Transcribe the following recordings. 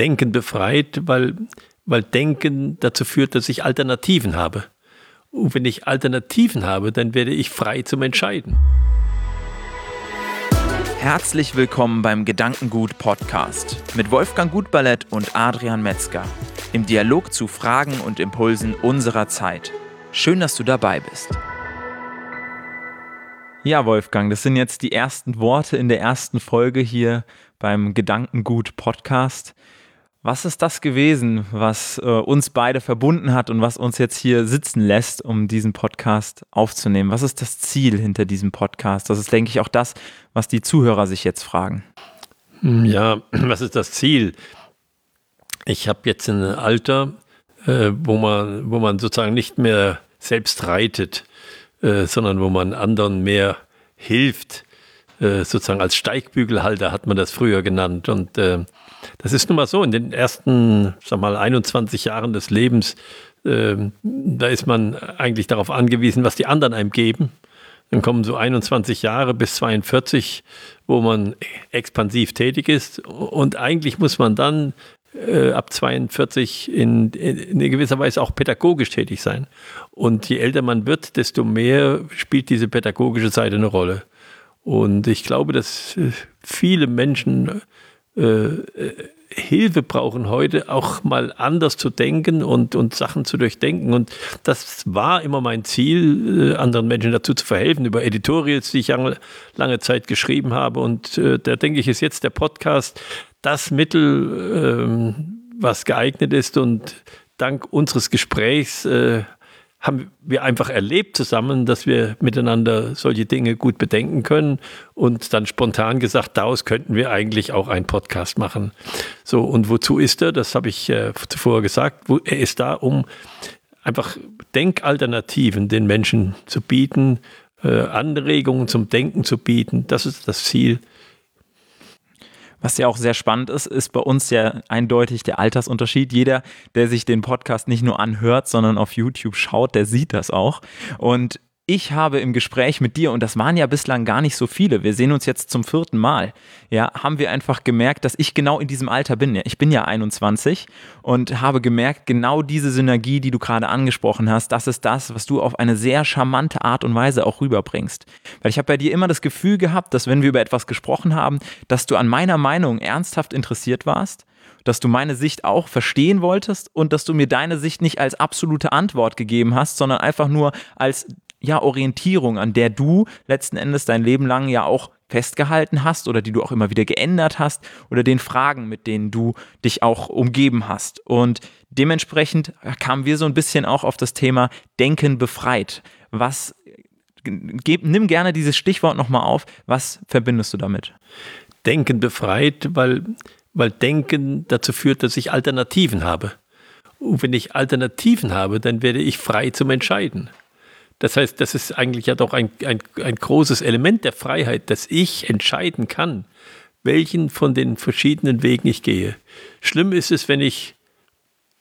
Denken befreit, weil, weil Denken dazu führt, dass ich Alternativen habe. Und wenn ich Alternativen habe, dann werde ich frei zum Entscheiden. Herzlich willkommen beim Gedankengut Podcast mit Wolfgang Gutballett und Adrian Metzger im Dialog zu Fragen und Impulsen unserer Zeit. Schön, dass du dabei bist. Ja, Wolfgang, das sind jetzt die ersten Worte in der ersten Folge hier beim Gedankengut Podcast. Was ist das gewesen, was äh, uns beide verbunden hat und was uns jetzt hier sitzen lässt, um diesen Podcast aufzunehmen? Was ist das Ziel hinter diesem Podcast? Das ist, denke ich, auch das, was die Zuhörer sich jetzt fragen. Hm, ja, was ist das Ziel? Ich habe jetzt ein Alter, äh, wo, man, wo man sozusagen nicht mehr selbst reitet, äh, sondern wo man anderen mehr hilft. Äh, sozusagen als Steigbügelhalter hat man das früher genannt. Und äh, das ist nun mal so, in den ersten, sag mal, 21 Jahren des Lebens, äh, da ist man eigentlich darauf angewiesen, was die anderen einem geben. Dann kommen so 21 Jahre bis 42, wo man expansiv tätig ist. Und eigentlich muss man dann äh, ab 42 in, in, gewisser Weise auch pädagogisch tätig sein. Und je älter man wird, desto mehr spielt diese pädagogische Seite eine Rolle. Und ich glaube, dass äh, viele Menschen äh, äh, Hilfe brauchen heute, auch mal anders zu denken und, und Sachen zu durchdenken. Und das war immer mein Ziel, äh, anderen Menschen dazu zu verhelfen, über Editorials, die ich lange, Zeit geschrieben habe. Und äh, da denke ich, ist jetzt der Podcast das Mittel, ähm, was geeignet ist. Und dank unseres Gesprächs äh, haben wir einfach erlebt zusammen, dass wir miteinander solche Dinge gut bedenken können und dann spontan gesagt, daraus könnten wir eigentlich auch einen Podcast machen. So, und wozu ist er? Das habe ich äh, zuvor gesagt. Er ist da, um einfach Denkalternativen den Menschen zu bieten, äh, Anregungen zum Denken zu bieten. Das ist das Ziel was ja auch sehr spannend ist, ist bei uns ja eindeutig der Altersunterschied. Jeder, der sich den Podcast nicht nur anhört, sondern auf YouTube schaut, der sieht das auch. Und ich habe im Gespräch mit dir, und das waren ja bislang gar nicht so viele, wir sehen uns jetzt zum vierten Mal, ja, haben wir einfach gemerkt, dass ich genau in diesem Alter bin. Ja, ich bin ja 21 und habe gemerkt, genau diese Synergie, die du gerade angesprochen hast, das ist das, was du auf eine sehr charmante Art und Weise auch rüberbringst. Weil ich habe bei dir immer das Gefühl gehabt, dass wenn wir über etwas gesprochen haben, dass du an meiner Meinung ernsthaft interessiert warst dass du meine Sicht auch verstehen wolltest und dass du mir deine Sicht nicht als absolute Antwort gegeben hast, sondern einfach nur als ja, Orientierung, an der du letzten Endes dein Leben lang ja auch festgehalten hast oder die du auch immer wieder geändert hast oder den Fragen, mit denen du dich auch umgeben hast. Und dementsprechend kamen wir so ein bisschen auch auf das Thema Denken befreit. Was, geb, nimm gerne dieses Stichwort nochmal auf. Was verbindest du damit? Denken befreit, weil, weil Denken dazu führt, dass ich Alternativen habe. Und wenn ich Alternativen habe, dann werde ich frei zum Entscheiden. Das heißt, das ist eigentlich ja doch ein, ein, ein großes Element der Freiheit, dass ich entscheiden kann, welchen von den verschiedenen Wegen ich gehe. Schlimm ist es, wenn ich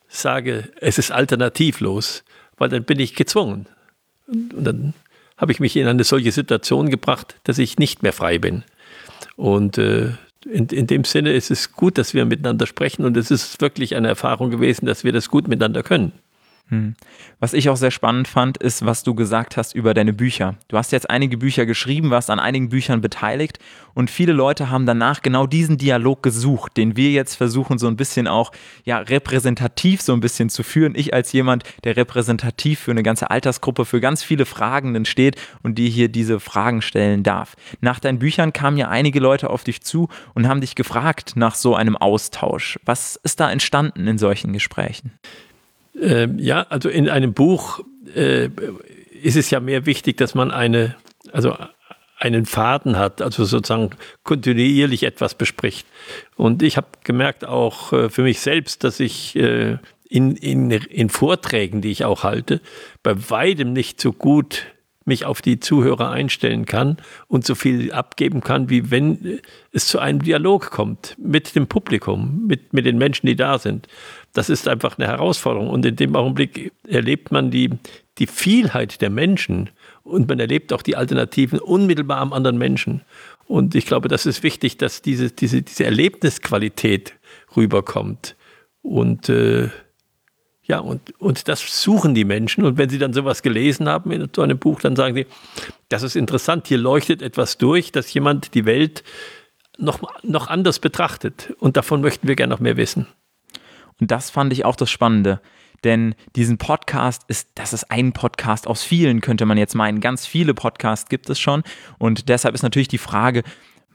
sage, es ist alternativlos, weil dann bin ich gezwungen. Und, und dann habe ich mich in eine solche Situation gebracht, dass ich nicht mehr frei bin. Und äh, in, in dem Sinne ist es gut, dass wir miteinander sprechen und es ist wirklich eine Erfahrung gewesen, dass wir das gut miteinander können. Hm. Was ich auch sehr spannend fand, ist, was du gesagt hast über deine Bücher. Du hast jetzt einige Bücher geschrieben, warst an einigen Büchern beteiligt und viele Leute haben danach genau diesen Dialog gesucht, den wir jetzt versuchen so ein bisschen auch ja repräsentativ so ein bisschen zu führen. Ich als jemand, der repräsentativ für eine ganze Altersgruppe, für ganz viele Fragenden steht und die hier diese Fragen stellen darf. Nach deinen Büchern kamen ja einige Leute auf dich zu und haben dich gefragt nach so einem Austausch. Was ist da entstanden in solchen Gesprächen? Äh, ja, also in einem Buch äh, ist es ja mehr wichtig, dass man eine, also einen Faden hat, also sozusagen kontinuierlich etwas bespricht. Und ich habe gemerkt auch äh, für mich selbst, dass ich äh, in, in, in Vorträgen, die ich auch halte, bei weitem nicht so gut mich auf die Zuhörer einstellen kann und so viel abgeben kann, wie wenn es zu einem Dialog kommt mit dem Publikum, mit, mit den Menschen, die da sind. Das ist einfach eine Herausforderung. Und in dem Augenblick erlebt man die, die Vielheit der Menschen und man erlebt auch die Alternativen unmittelbar am anderen Menschen. Und ich glaube, das ist wichtig, dass diese, diese, diese Erlebnisqualität rüberkommt. Und äh, ja, und, und das suchen die Menschen. Und wenn sie dann sowas gelesen haben in so einem Buch, dann sagen sie, das ist interessant, hier leuchtet etwas durch, dass jemand die Welt noch, noch anders betrachtet. Und davon möchten wir gerne noch mehr wissen. Und das fand ich auch das Spannende. Denn diesen Podcast ist, das ist ein Podcast aus vielen, könnte man jetzt meinen. Ganz viele Podcasts gibt es schon. Und deshalb ist natürlich die Frage,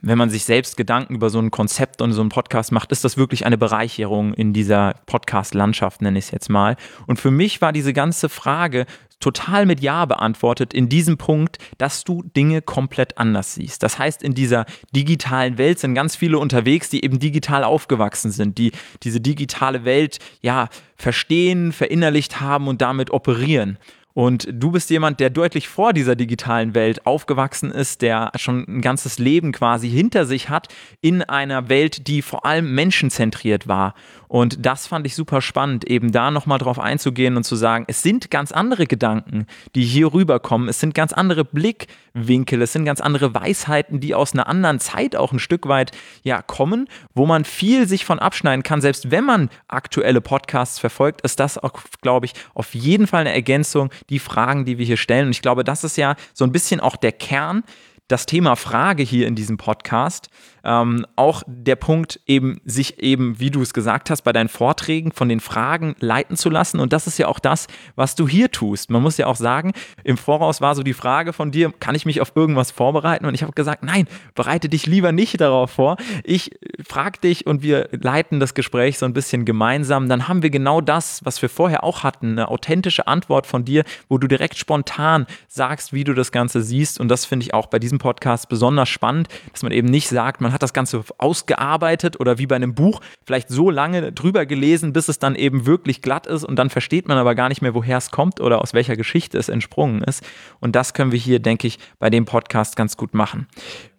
wenn man sich selbst Gedanken über so ein Konzept und so einen Podcast macht, ist das wirklich eine Bereicherung in dieser Podcast-Landschaft, nenne ich es jetzt mal. Und für mich war diese ganze Frage total mit Ja beantwortet in diesem Punkt, dass du Dinge komplett anders siehst. Das heißt, in dieser digitalen Welt sind ganz viele unterwegs, die eben digital aufgewachsen sind, die diese digitale Welt ja verstehen, verinnerlicht haben und damit operieren. Und du bist jemand, der deutlich vor dieser digitalen Welt aufgewachsen ist, der schon ein ganzes Leben quasi hinter sich hat in einer Welt, die vor allem menschenzentriert war. Und das fand ich super spannend, eben da nochmal drauf einzugehen und zu sagen, es sind ganz andere Gedanken, die hier rüberkommen. Es sind ganz andere Blickwinkel, es sind ganz andere Weisheiten, die aus einer anderen Zeit auch ein Stück weit ja kommen, wo man viel sich von abschneiden kann. Selbst wenn man aktuelle Podcasts verfolgt, ist das auch, glaube ich, auf jeden Fall eine Ergänzung, die Fragen, die wir hier stellen. Und ich glaube, das ist ja so ein bisschen auch der Kern das Thema Frage hier in diesem Podcast. Ähm, auch der Punkt, eben sich eben, wie du es gesagt hast, bei deinen Vorträgen von den Fragen leiten zu lassen. Und das ist ja auch das, was du hier tust. Man muss ja auch sagen, im Voraus war so die Frage von dir, kann ich mich auf irgendwas vorbereiten? Und ich habe gesagt, nein, bereite dich lieber nicht darauf vor. Ich frage dich und wir leiten das Gespräch so ein bisschen gemeinsam. Dann haben wir genau das, was wir vorher auch hatten, eine authentische Antwort von dir, wo du direkt spontan sagst, wie du das Ganze siehst. Und das finde ich auch bei diesem Podcast besonders spannend, dass man eben nicht sagt, man hat das Ganze ausgearbeitet oder wie bei einem Buch vielleicht so lange drüber gelesen, bis es dann eben wirklich glatt ist und dann versteht man aber gar nicht mehr, woher es kommt oder aus welcher Geschichte es entsprungen ist. Und das können wir hier, denke ich, bei dem Podcast ganz gut machen.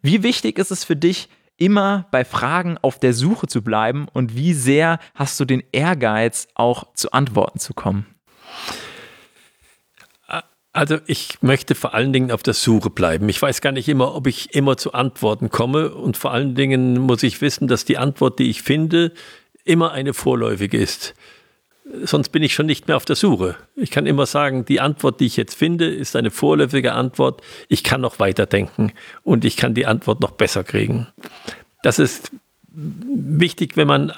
Wie wichtig ist es für dich, immer bei Fragen auf der Suche zu bleiben und wie sehr hast du den Ehrgeiz, auch zu Antworten zu kommen? Also ich möchte vor allen Dingen auf der Suche bleiben. Ich weiß gar nicht immer, ob ich immer zu Antworten komme. Und vor allen Dingen muss ich wissen, dass die Antwort, die ich finde, immer eine vorläufige ist. Sonst bin ich schon nicht mehr auf der Suche. Ich kann immer sagen, die Antwort, die ich jetzt finde, ist eine vorläufige Antwort. Ich kann noch weiterdenken und ich kann die Antwort noch besser kriegen. Das ist wichtig, wenn man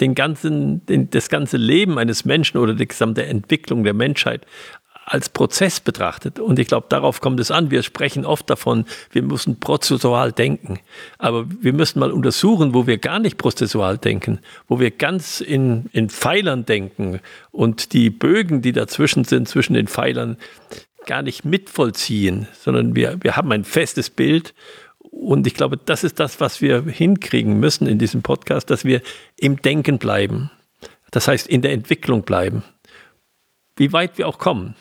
den ganzen, den, das ganze Leben eines Menschen oder die gesamte Entwicklung der Menschheit als Prozess betrachtet. Und ich glaube, darauf kommt es an. Wir sprechen oft davon, wir müssen prozessual denken. Aber wir müssen mal untersuchen, wo wir gar nicht prozessual denken, wo wir ganz in, in Pfeilern denken und die Bögen, die dazwischen sind, zwischen den Pfeilern, gar nicht mitvollziehen, sondern wir, wir haben ein festes Bild. Und ich glaube, das ist das, was wir hinkriegen müssen in diesem Podcast, dass wir im Denken bleiben. Das heißt, in der Entwicklung bleiben. Wie weit wir auch kommen.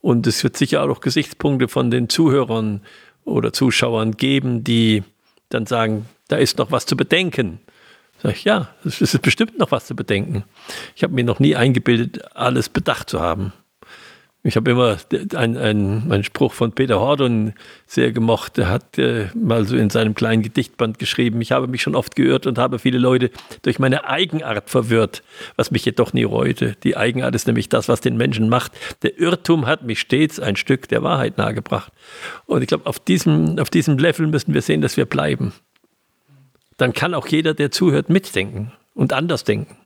Und es wird sicher auch Gesichtspunkte von den Zuhörern oder Zuschauern geben, die dann sagen, da ist noch was zu bedenken. Sag ich, ja, es ist bestimmt noch was zu bedenken. Ich habe mir noch nie eingebildet, alles bedacht zu haben. Ich habe immer einen ein Spruch von Peter Hordon sehr gemocht. Er hat äh, mal so in seinem kleinen Gedichtband geschrieben, ich habe mich schon oft geirrt und habe viele Leute durch meine Eigenart verwirrt, was mich jedoch nie reute. Die Eigenart ist nämlich das, was den Menschen macht. Der Irrtum hat mich stets ein Stück der Wahrheit nahegebracht. Und ich glaube, auf diesem, auf diesem Level müssen wir sehen, dass wir bleiben. Dann kann auch jeder, der zuhört, mitdenken und anders denken.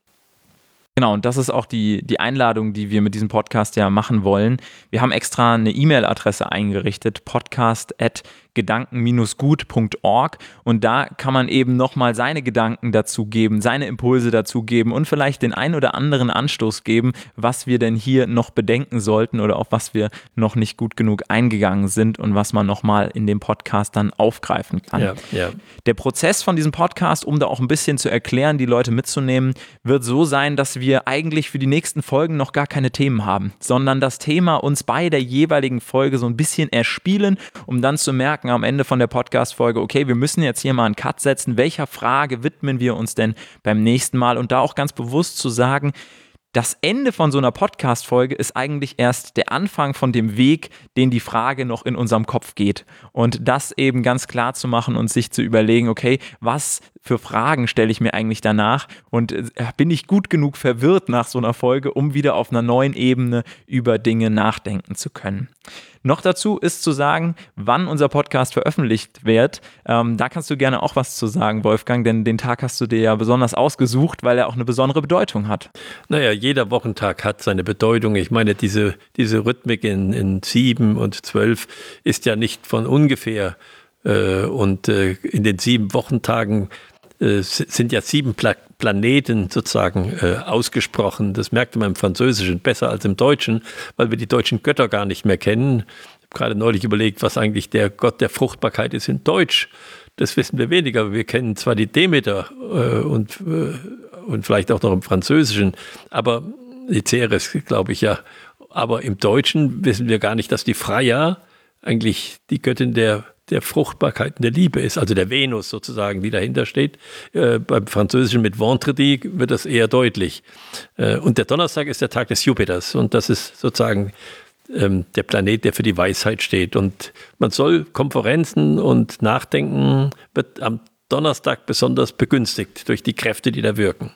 Genau, und das ist auch die, die Einladung, die wir mit diesem Podcast ja machen wollen. Wir haben extra eine E-Mail-Adresse eingerichtet, podcast@ gedanken-gut.org und da kann man eben nochmal seine Gedanken dazu geben, seine Impulse dazu geben und vielleicht den ein oder anderen Anstoß geben, was wir denn hier noch bedenken sollten oder auf was wir noch nicht gut genug eingegangen sind und was man nochmal in dem Podcast dann aufgreifen kann. Ja, ja. Der Prozess von diesem Podcast, um da auch ein bisschen zu erklären, die Leute mitzunehmen, wird so sein, dass wir eigentlich für die nächsten Folgen noch gar keine Themen haben, sondern das Thema uns bei der jeweiligen Folge so ein bisschen erspielen, um dann zu merken am Ende von der Podcast-Folge, okay, wir müssen jetzt hier mal einen Cut setzen. Welcher Frage widmen wir uns denn beim nächsten Mal? Und da auch ganz bewusst zu sagen, das Ende von so einer Podcast-Folge ist eigentlich erst der Anfang von dem Weg, den die Frage noch in unserem Kopf geht. Und das eben ganz klar zu machen und sich zu überlegen, okay, was für Fragen stelle ich mir eigentlich danach und äh, bin ich gut genug verwirrt nach so einer Folge, um wieder auf einer neuen Ebene über Dinge nachdenken zu können. Noch dazu ist zu sagen, wann unser Podcast veröffentlicht wird. Ähm, da kannst du gerne auch was zu sagen, Wolfgang, denn den Tag hast du dir ja besonders ausgesucht, weil er auch eine besondere Bedeutung hat. Naja, jeder Wochentag hat seine Bedeutung. Ich meine, diese, diese Rhythmik in, in sieben und zwölf ist ja nicht von ungefähr. Äh, und äh, in den sieben Wochentagen sind ja sieben Pla Planeten sozusagen äh, ausgesprochen. Das merkte man im Französischen besser als im Deutschen, weil wir die deutschen Götter gar nicht mehr kennen. Ich habe gerade neulich überlegt, was eigentlich der Gott der Fruchtbarkeit ist in Deutsch. Das wissen wir weniger. Wir kennen zwar die Demeter äh, und, äh, und vielleicht auch noch im Französischen, aber die Ceres, glaube ich ja. Aber im Deutschen wissen wir gar nicht, dass die Freya eigentlich die Göttin der der Fruchtbarkeit und der Liebe ist, also der Venus sozusagen, die dahinter steht. Äh, beim Französischen mit Vendredi wird das eher deutlich. Äh, und der Donnerstag ist der Tag des Jupiters und das ist sozusagen ähm, der Planet, der für die Weisheit steht. Und man soll Konferenzen und Nachdenken wird am Donnerstag besonders begünstigt durch die Kräfte, die da wirken.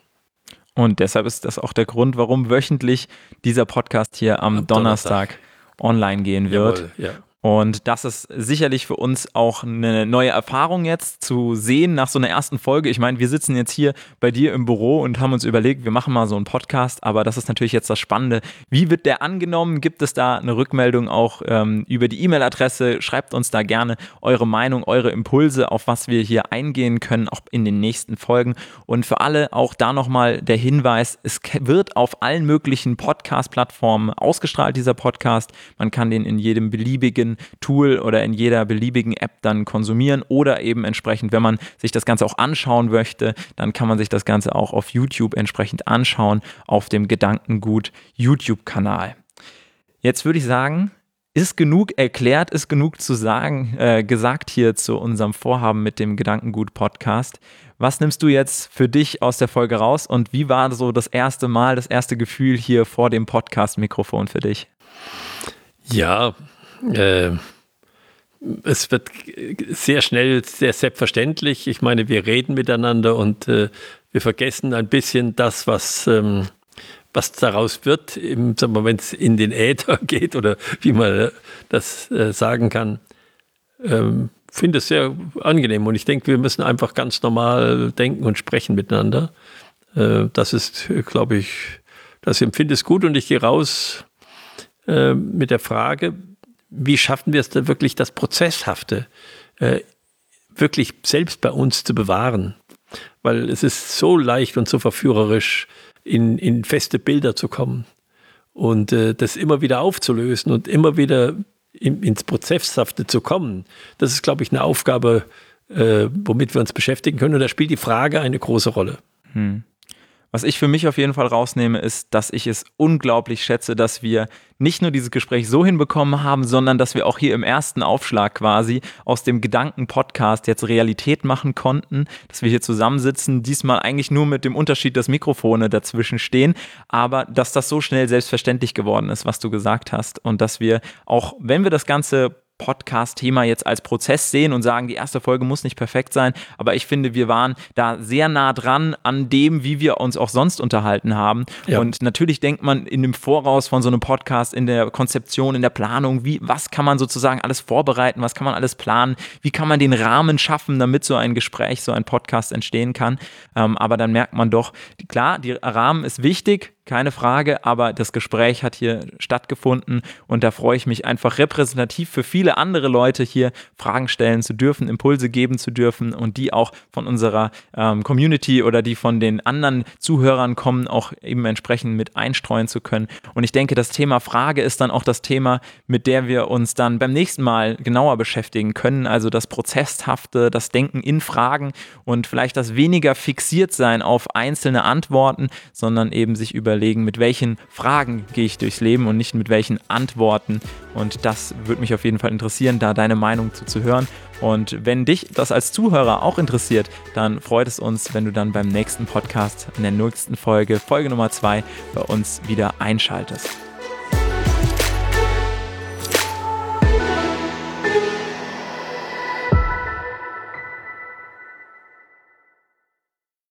Und deshalb ist das auch der Grund, warum wöchentlich dieser Podcast hier am, am Donnerstag, Donnerstag, online gehen wird. Jawohl, ja. Und das ist sicherlich für uns auch eine neue Erfahrung jetzt zu sehen nach so einer ersten Folge. Ich meine, wir sitzen jetzt hier bei dir im Büro und haben uns überlegt, wir machen mal so einen Podcast, aber das ist natürlich jetzt das Spannende. Wie wird der angenommen? Gibt es da eine Rückmeldung auch ähm, über die E-Mail-Adresse? Schreibt uns da gerne eure Meinung, eure Impulse, auf was wir hier eingehen können, auch in den nächsten Folgen. Und für alle auch da nochmal der Hinweis, es wird auf allen möglichen Podcast-Plattformen ausgestrahlt, dieser Podcast. Man kann den in jedem beliebigen Tool oder in jeder beliebigen App dann konsumieren oder eben entsprechend, wenn man sich das Ganze auch anschauen möchte, dann kann man sich das Ganze auch auf YouTube entsprechend anschauen, auf dem Gedankengut YouTube-Kanal. Jetzt würde ich sagen, ist genug erklärt, ist genug zu sagen, äh, gesagt hier zu unserem Vorhaben mit dem Gedankengut-Podcast. Was nimmst du jetzt für dich aus der Folge raus und wie war so das erste Mal, das erste Gefühl hier vor dem Podcast-Mikrofon für dich? Ja, äh, es wird sehr schnell sehr selbstverständlich. Ich meine, wir reden miteinander und äh, wir vergessen ein bisschen das, was, ähm, was daraus wird, wenn es in den Äther geht oder wie man das äh, sagen kann. Ähm, finde es sehr angenehm und ich denke, wir müssen einfach ganz normal denken und sprechen miteinander. Äh, das ist, glaube ich, das empfinde ich gut und ich gehe raus äh, mit der Frage, wie schaffen wir es da wirklich, das Prozesshafte äh, wirklich selbst bei uns zu bewahren? Weil es ist so leicht und so verführerisch, in, in feste Bilder zu kommen und äh, das immer wieder aufzulösen und immer wieder in, ins Prozesshafte zu kommen. Das ist, glaube ich, eine Aufgabe, äh, womit wir uns beschäftigen können. Und da spielt die Frage eine große Rolle. Hm. Was ich für mich auf jeden Fall rausnehme, ist, dass ich es unglaublich schätze, dass wir nicht nur dieses Gespräch so hinbekommen haben, sondern dass wir auch hier im ersten Aufschlag quasi aus dem Gedanken-Podcast jetzt Realität machen konnten, dass wir hier zusammensitzen, diesmal eigentlich nur mit dem Unterschied, dass Mikrofone dazwischen stehen, aber dass das so schnell selbstverständlich geworden ist, was du gesagt hast und dass wir auch, wenn wir das Ganze Podcast-Thema jetzt als Prozess sehen und sagen, die erste Folge muss nicht perfekt sein, aber ich finde, wir waren da sehr nah dran an dem, wie wir uns auch sonst unterhalten haben. Ja. Und natürlich denkt man in dem Voraus von so einem Podcast, in der Konzeption, in der Planung, wie, was kann man sozusagen alles vorbereiten, was kann man alles planen, wie kann man den Rahmen schaffen, damit so ein Gespräch, so ein Podcast entstehen kann. Ähm, aber dann merkt man doch, klar, der Rahmen ist wichtig, keine Frage, aber das Gespräch hat hier stattgefunden und da freue ich mich einfach repräsentativ für viele andere Leute hier Fragen stellen zu dürfen, Impulse geben zu dürfen und die auch von unserer ähm, Community oder die von den anderen Zuhörern kommen, auch eben entsprechend mit einstreuen zu können. Und ich denke, das Thema Frage ist dann auch das Thema, mit der wir uns dann beim nächsten Mal genauer beschäftigen können, also das Prozesshafte, das Denken in Fragen und vielleicht das weniger fixiert sein auf einzelne Antworten, sondern eben sich über überlegen, mit welchen Fragen gehe ich durchs Leben und nicht mit welchen Antworten. Und das würde mich auf jeden Fall interessieren, da deine Meinung zu, zu hören. Und wenn dich das als Zuhörer auch interessiert, dann freut es uns, wenn du dann beim nächsten Podcast in der nächsten Folge, Folge Nummer zwei, bei uns wieder einschaltest.